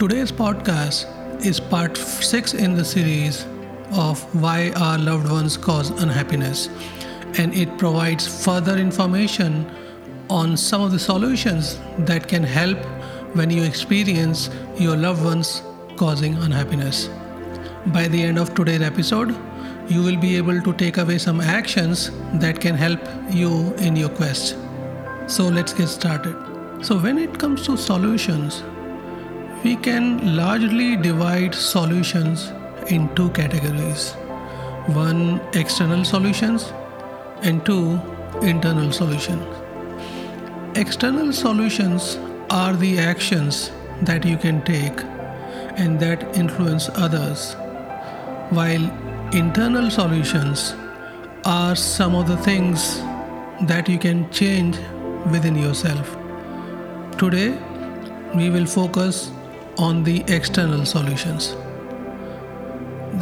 Today's podcast is part 6 in the series of Why Our Loved Ones Cause Unhappiness, and it provides further information on some of the solutions that can help when you experience your loved ones causing unhappiness. By the end of today's episode, you will be able to take away some actions that can help you in your quest. So let's get started. So, when it comes to solutions, we can largely divide solutions in two categories one, external solutions, and two, internal solutions. External solutions are the actions that you can take and that influence others, while internal solutions are some of the things that you can change within yourself. Today, we will focus on the external solutions.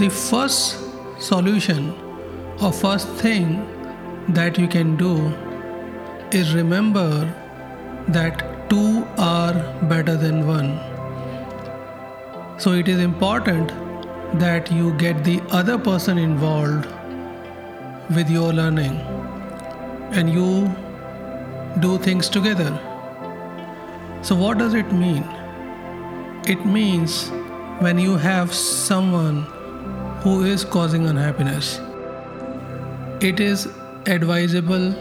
The first solution or first thing that you can do is remember that two are better than one. So it is important that you get the other person involved with your learning and you do things together. So, what does it mean? It means when you have someone who is causing unhappiness, it is advisable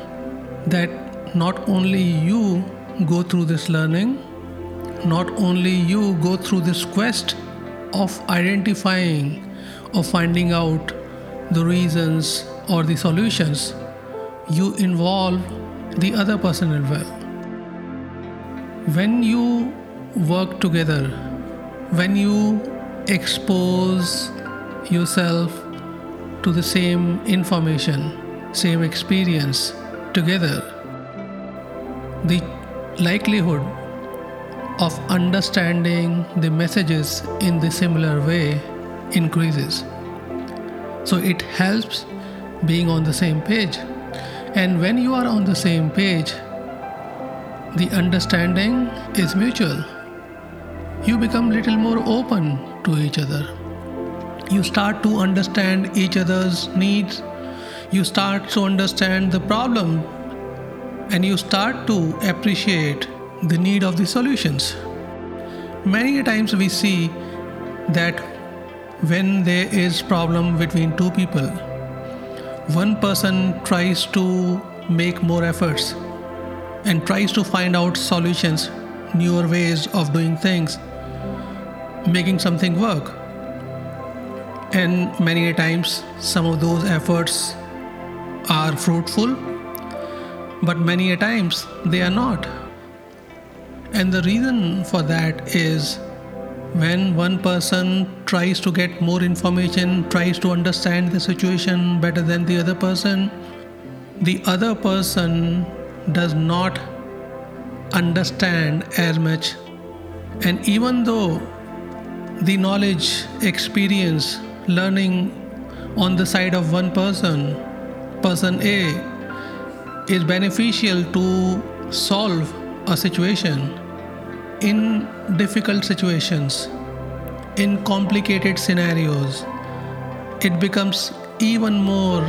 that not only you go through this learning, not only you go through this quest of identifying or finding out the reasons or the solutions, you involve the other person as well. When you work together, when you expose yourself to the same information, same experience together, the likelihood of understanding the messages in the similar way increases. So it helps being on the same page. And when you are on the same page, the understanding is mutual. You become little more open to each other. You start to understand each other's needs. You start to understand the problem and you start to appreciate the need of the solutions. Many times we see that when there is problem between two people, one person tries to make more efforts and tries to find out solutions, newer ways of doing things, making something work. And many a times some of those efforts are fruitful, but many a times they are not. And the reason for that is when one person tries to get more information, tries to understand the situation better than the other person, the other person does not understand as much. And even though the knowledge, experience, learning on the side of one person, person A, is beneficial to solve a situation in difficult situations, in complicated scenarios, it becomes even more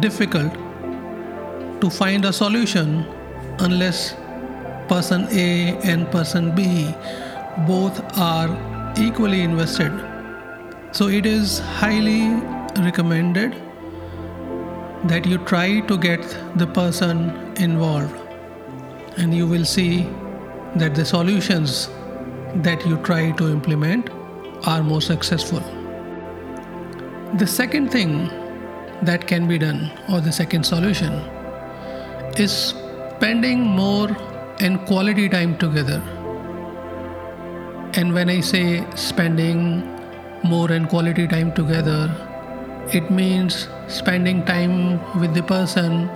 difficult to find a solution unless person A and person B both are equally invested. So it is highly recommended that you try to get the person involved and you will see that the solutions that you try to implement are more successful. The second thing that can be done, or the second solution, is spending more and quality time together. And when I say spending more and quality time together, it means spending time with the person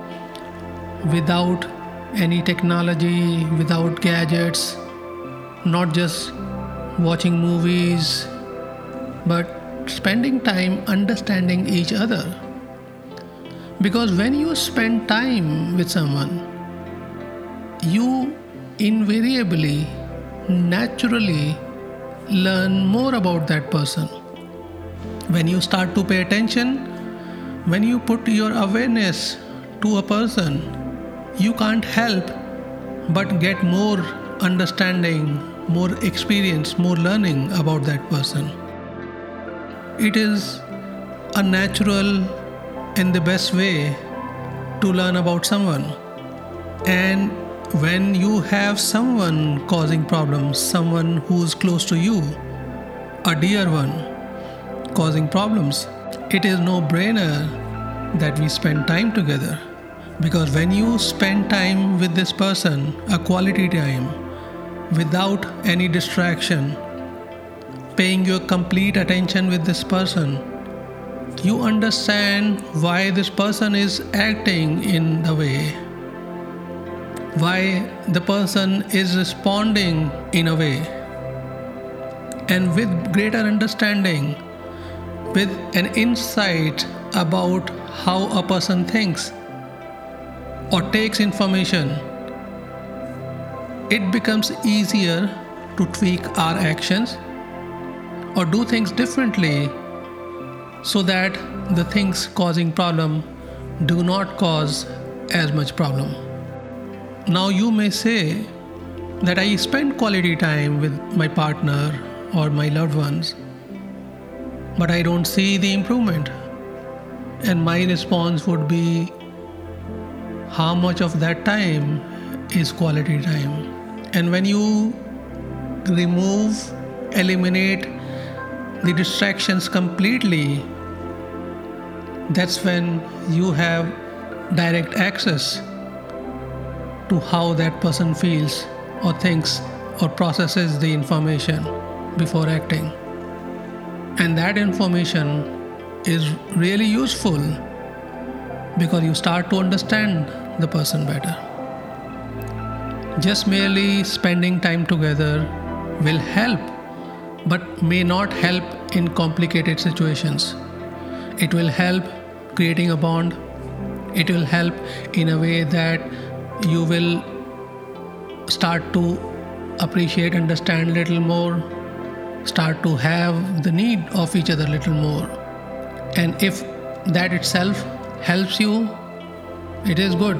without any technology, without gadgets, not just watching movies, but spending time understanding each other. Because when you spend time with someone, you invariably naturally learn more about that person. When you start to pay attention, when you put your awareness to a person, you can't help but get more understanding, more experience, more learning about that person. It is a natural and the best way to learn about someone. And when you have someone causing problems, someone who's close to you, a dear one causing problems, it is no brainer that we spend time together. Because when you spend time with this person, a quality time, without any distraction, paying your complete attention with this person, you understand why this person is acting in the way, why the person is responding in a way. And with greater understanding, with an insight about how a person thinks or takes information, it becomes easier to tweak our actions or do things differently so that the things causing problem do not cause as much problem now you may say that i spend quality time with my partner or my loved ones but i don't see the improvement. And my response would be how much of that time is quality time? And when you remove eliminate the distractions completely, that's when you have direct access to how that person feels or thinks or processes the information before acting. And that information is really useful because you start to understand the person better. Just merely spending time together will help but may not help in complicated situations. It will help creating a bond. It will help in a way that you will start to appreciate, understand little more, start to have the need of each other little more. And if that itself helps you, it is good.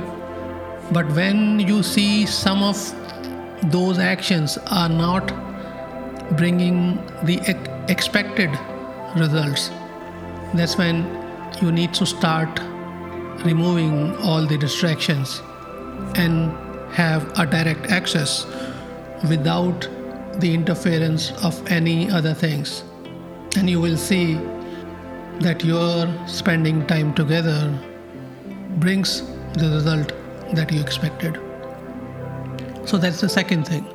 But when you see some of those actions are not bringing the expected results, that's when you need to start removing all the distractions and have a direct access without the interference of any other things. And you will see that your spending time together brings the result that you expected. So that's the second thing.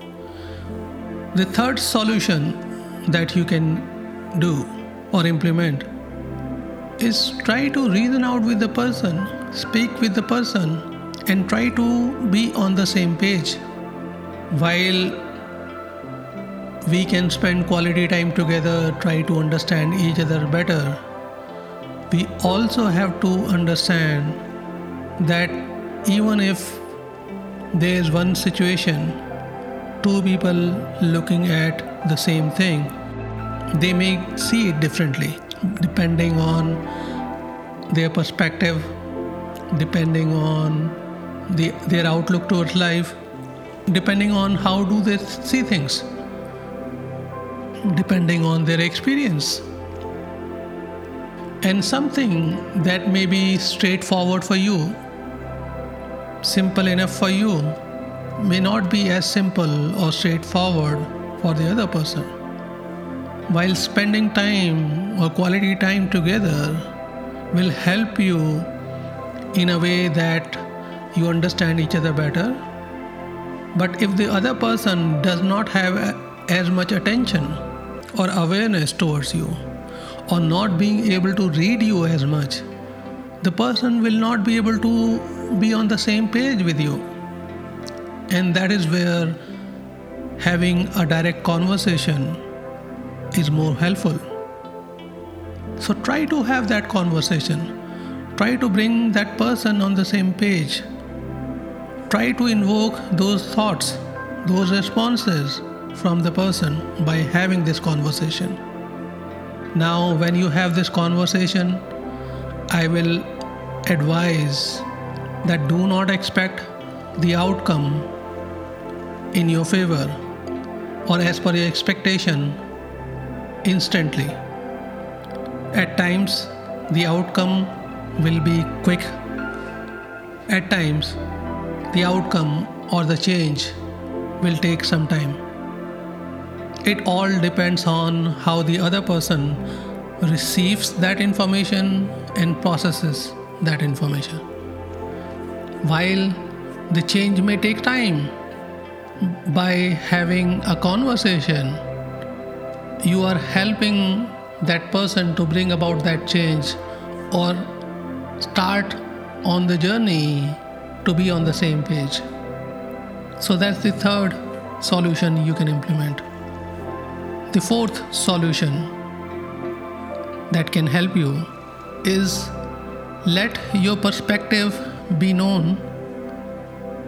The third solution that you can do or implement is try to reason out with the person, speak with the person, and try to be on the same page. While we can spend quality time together, try to understand each other better, we also have to understand that even if there is one situation two people looking at the same thing, they may see it differently depending on their perspective, depending on the, their outlook towards life, depending on how do they see things, depending on their experience. And something that may be straightforward for you, simple enough for you, may not be as simple or straightforward for the other person. While spending time or quality time together will help you in a way that you understand each other better. But if the other person does not have as much attention or awareness towards you, or not being able to read you as much, the person will not be able to be on the same page with you and that is where having a direct conversation is more helpful. So try to have that conversation. Try to bring that person on the same page. Try to invoke those thoughts, those responses from the person by having this conversation. Now, when you have this conversation, I will advise that do not expect the outcome in your favor or as per your expectation instantly. At times, the outcome will be quick. At times, the outcome or the change will take some time. It all depends on how the other person receives that information and processes that information. While the change may take time, by having a conversation, you are helping that person to bring about that change or start on the journey to be on the same page. So that's the third solution you can implement. The fourth solution that can help you is let your perspective be known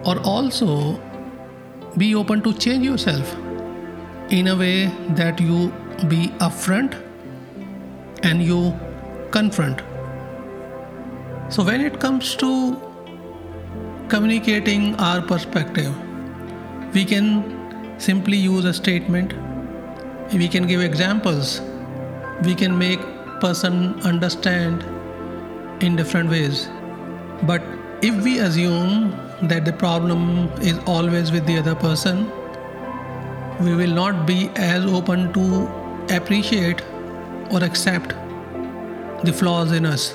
or also be open to change yourself in a way that you be upfront and you confront. So, when it comes to communicating our perspective, we can simply use a statement. We can give examples. We can make person understand in different ways. But if we assume that the problem is always with the other person we will not be as open to appreciate or accept the flaws in us.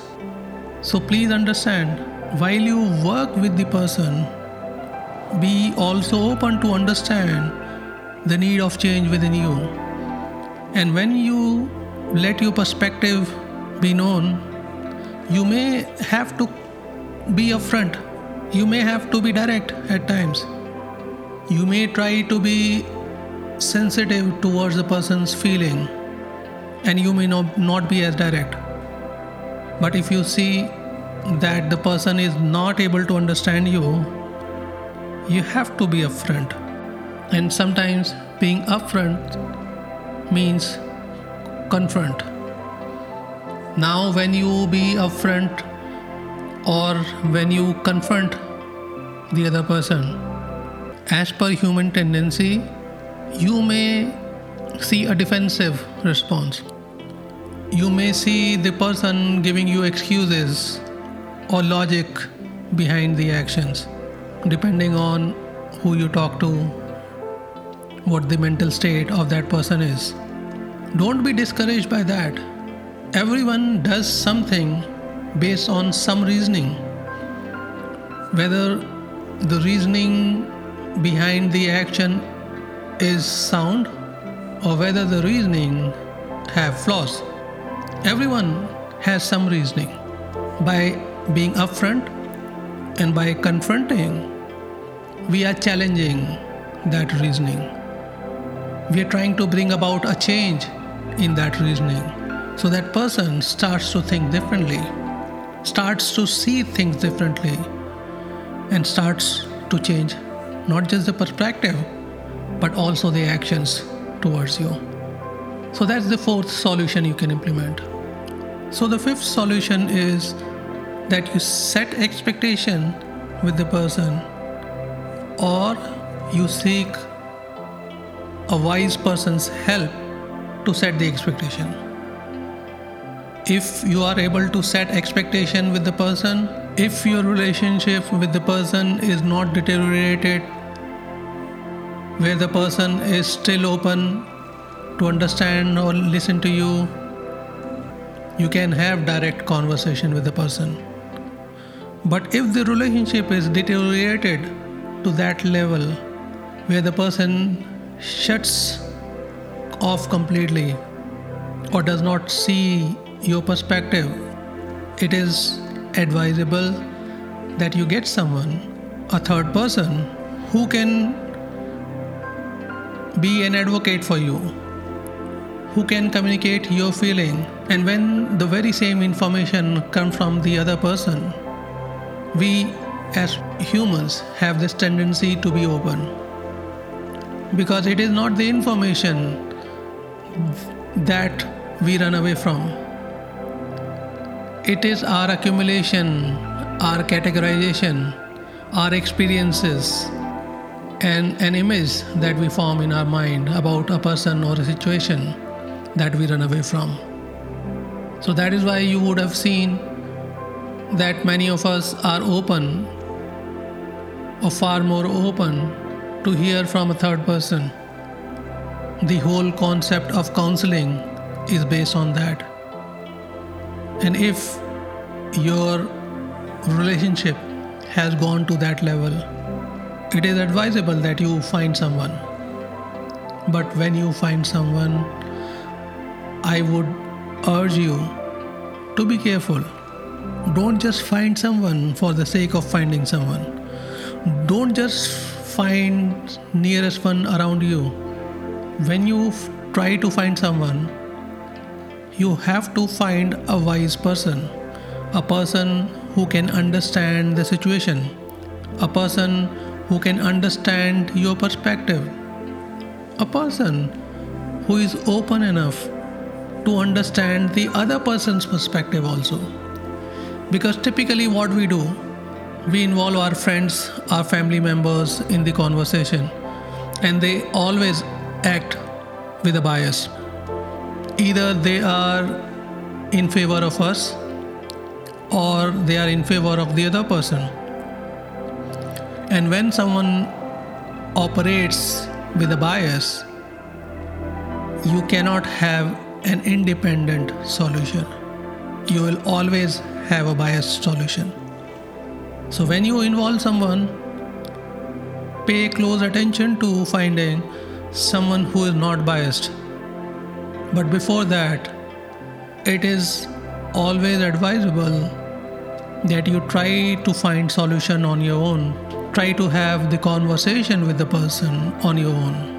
So please understand while you work with the person be also open to understand the need of change within you. And when you let your perspective be known, you may have to be upfront. You may have to be direct at times. You may try to be sensitive towards the person's feeling, and you may not, not be as direct. But if you see that the person is not able to understand you, you have to be upfront. And sometimes being upfront means confront. Now, when you be upfront or when you confront the other person, as per human tendency, you may see a defensive response. You may see the person giving you excuses or logic behind the actions depending on who you talk to, what the mental state of that person is. Don't be discouraged by that. Everyone does something based on some reasoning. Whether the reasoning behind the action is sound or whether the reasoning have flaws. Everyone has some reasoning. By being upfront and by confronting we are challenging that reasoning. We are trying to bring about a change in that reasoning so that person starts to think differently, starts to see things differently, and starts to change not just the perspective but also the actions towards you. So that's the fourth solution you can implement. So the fifth solution is that you set expectation with the person or you seek a wise person's help to set the expectation. If you are able to set expectation with the person, if your relationship with the person is not deteriorated, where the person is still open to understand or listen to you, you can have direct conversation with the person. But if the relationship is deteriorated, to that level where the person shuts off completely or does not see your perspective, it is advisable that you get someone, a third person, who can be an advocate for you, who can communicate your feeling. And when the very same information comes from the other person, we as humans have this tendency to be open. because it is not the information that we run away from. It is our accumulation, our categorization, our experiences, and an image that we form in our mind about a person or a situation that we run away from. So that is why you would have seen that many of us are open or far more open to hear from a third person. The whole concept of counseling is based on that. And if your relationship has gone to that level, it is advisable that you find someone. But when you find someone, I would urge you to be careful. Don't just find someone for the sake of finding someone. Don't just find nearest one around you. When you f- try to find someone, you have to find a wise person, a person who can understand the situation, a person who can understand your perspective, a person who is open enough to understand the other person's perspective also. Because typically, what we do, we involve our friends, our family members in the conversation, and they always act with a bias. Either they are in favor of us or they are in favor of the other person. And when someone operates with a bias, you cannot have an independent solution. You will always have a biased solution. So, when you involve someone, pay close attention to finding someone who is not biased. But before that, it is always advisable that you try to find solution on your own try to have the conversation with the person on your own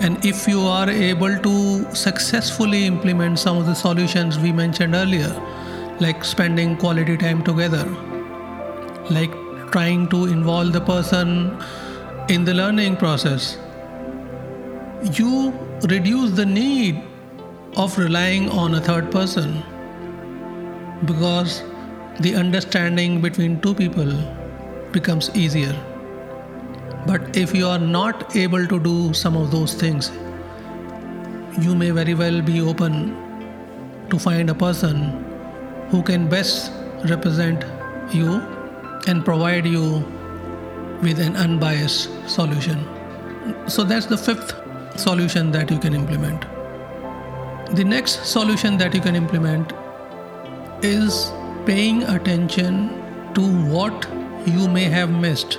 and if you are able to successfully implement some of the solutions we mentioned earlier, like spending quality time together, like trying to involve the person in the learning process, you reduce the need of relying on a third person because the understanding between two people becomes easier. But if you are not able to do some of those things, you may very well be open to find a person who can best represent you and provide you with an unbiased solution. So that's the fifth solution that you can implement. The next solution that you can implement is paying attention to what you may have missed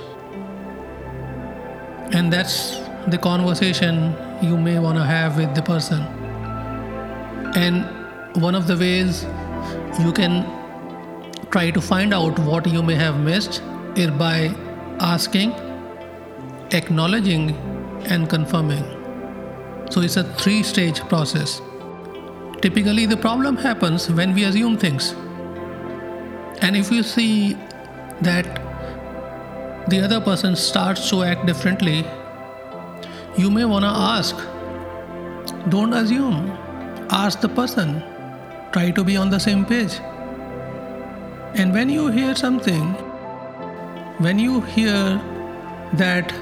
and that's the conversation you may want to have with the person. And one of the ways you can try to find out what you may have missed is by asking acknowledging and confirming. So it's a three stage process. Typically the problem happens when we assume things. And if you see that the other person starts to act differently, you may want to ask. Don't assume. Ask the person. Try to be on the same page. And when you hear something, when you hear that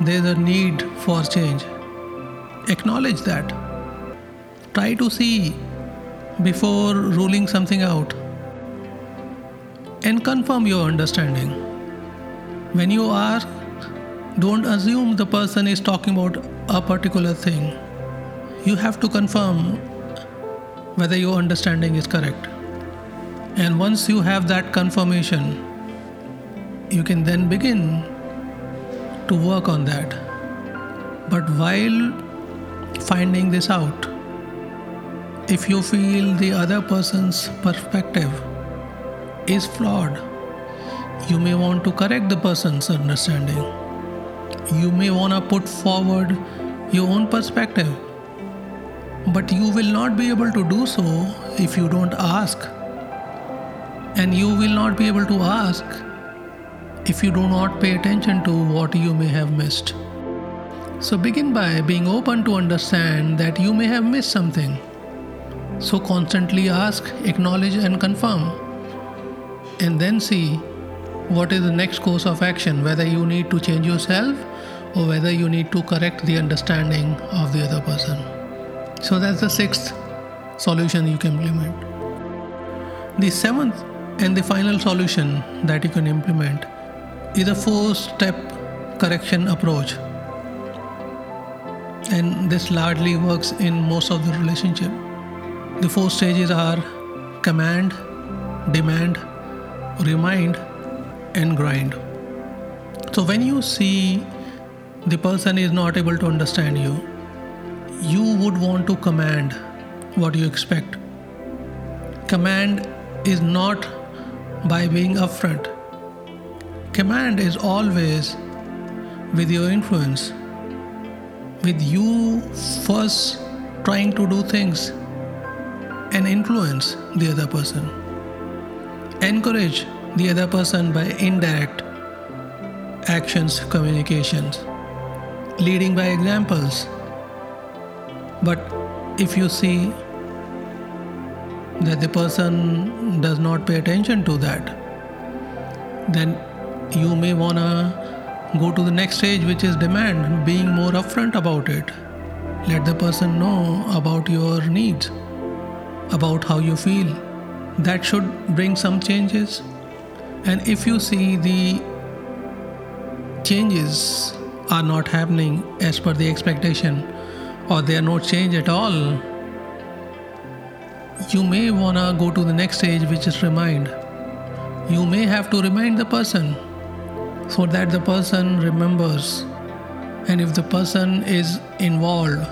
there's a need for change, acknowledge that. Try to see before ruling something out and confirm your understanding. When you ask, don't assume the person is talking about a particular thing. You have to confirm whether your understanding is correct. And once you have that confirmation, you can then begin to work on that. But while finding this out, if you feel the other person's perspective is flawed, you may want to correct the person's understanding. You may want to put forward your own perspective. But you will not be able to do so if you don't ask. And you will not be able to ask if you do not pay attention to what you may have missed. So begin by being open to understand that you may have missed something. So constantly ask, acknowledge, and confirm. And then see what is the next course of action, whether you need to change yourself or whether you need to correct the understanding of the other person. So that's the sixth solution you can implement. The seventh and the final solution that you can implement is a four step correction approach and this largely works in most of the relationship the four stages are command demand remind and grind so when you see the person is not able to understand you you would want to command what you expect. Command is not by being upfront. Command is always with your influence with you first trying to do things and influence the other person. Encourage the other person by indirect actions, communications, leading by examples. But if you see that the person does not pay attention to that, then you may wanna Go to the next stage, which is demand, being more upfront about it. Let the person know about your needs, about how you feel. That should bring some changes. And if you see the changes are not happening as per the expectation, or they are not changed at all, you may wanna go to the next stage, which is remind. You may have to remind the person so that the person remembers. And if the person is involved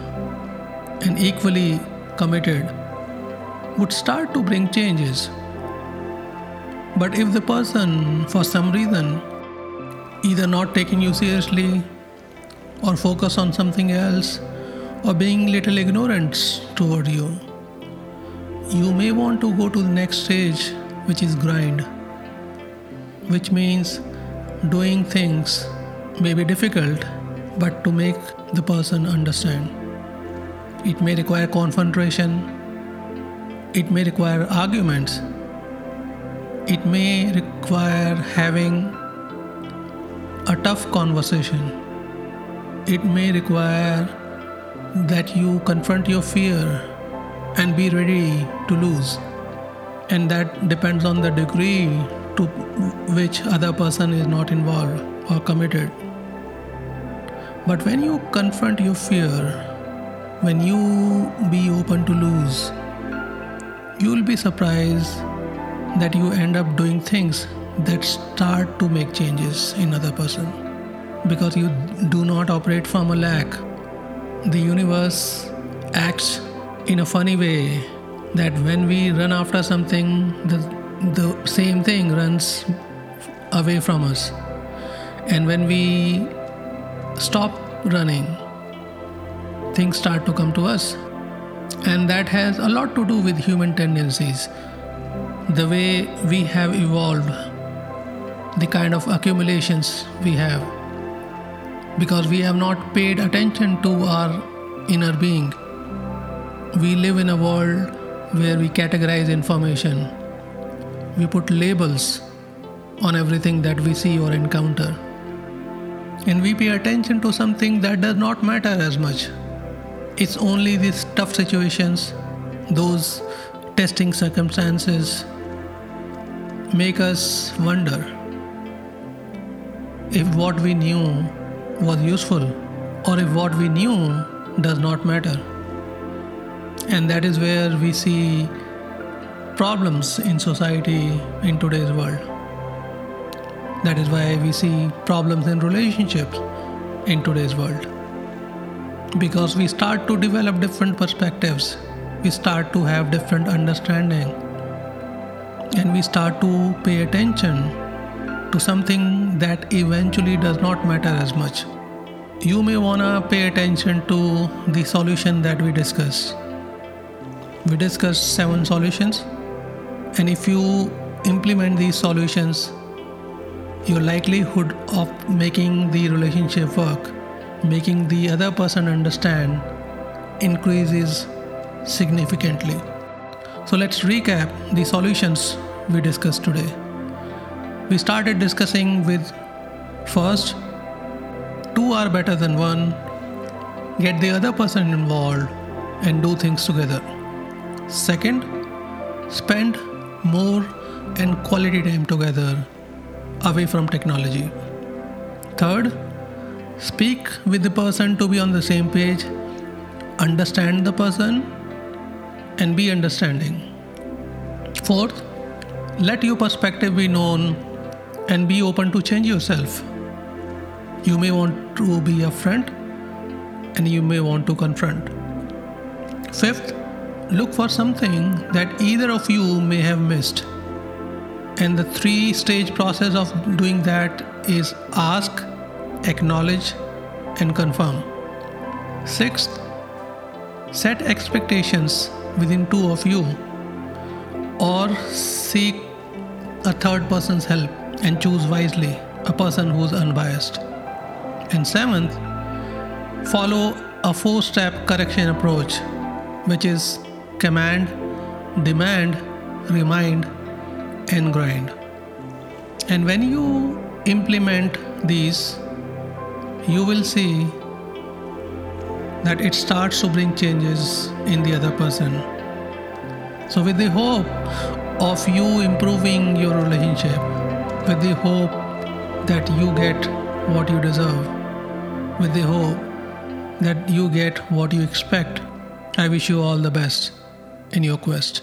and equally committed, would start to bring changes. But if the person, for some reason, either not taking you seriously or focus on something else or being little ignorant toward you, you may want to go to the next stage, which is grind, which means doing things may be difficult, but to make the person understand. It may require confrontation, it may require arguments, it may require having a tough conversation, it may require that you confront your fear and be ready to lose. And that depends on the degree to which other person is not involved or committed. But when you confront your fear, when you be open to lose, you will be surprised that you end up doing things that start to make changes in other person because you do not operate from a lack the universe acts in a funny way that when we run after something the the same thing runs away from us. And when we stop running, things start to come to us. And that has a lot to do with human tendencies. The way we have evolved, the kind of accumulations we have. Because we have not paid attention to our inner being. We live in a world where we categorize information we put labels on everything that we see or encounter. And we pay attention to something that does not matter as much. It's only these tough situations, those testing circumstances, make us wonder if what we knew was useful or if what we knew does not matter. And that is where we see problems in society in today's world. That is why we see problems in relationships in today's world. Because we start to develop different perspectives, we start to have different understanding, and we start to pay attention to something that eventually does not matter as much. You may want to pay attention to the solution that we discussed. We discussed seven solutions and if you implement these solutions, your likelihood of making the relationship work making the other person understand increases significantly. So let's recap the solutions we discussed today. We started discussing with first, two are better than one, get the other person involved and do things together. Second, spend more and quality time together away from technology. Third, speak with the person to be on the same page, understand the person, and be understanding. Fourth, let your perspective be known and be open to change yourself. You may want to be upfront and you may want to confront. Fifth, look for something that either of you may have missed. And the three stage process of doing that is ask, acknowledge, and confirm. Sixth, set expectations within two of you or seek a third person's help and choose wisely a person who's unbiased. And seventh, follow a four step correction approach, which is command, demand, remind, and grind. And when you implement these, you will see that it starts to bring changes in the other person. So, with the hope of you improving your relationship, with the hope that you get what you deserve, with the hope that you get what you expect, I wish you all the best in your quest.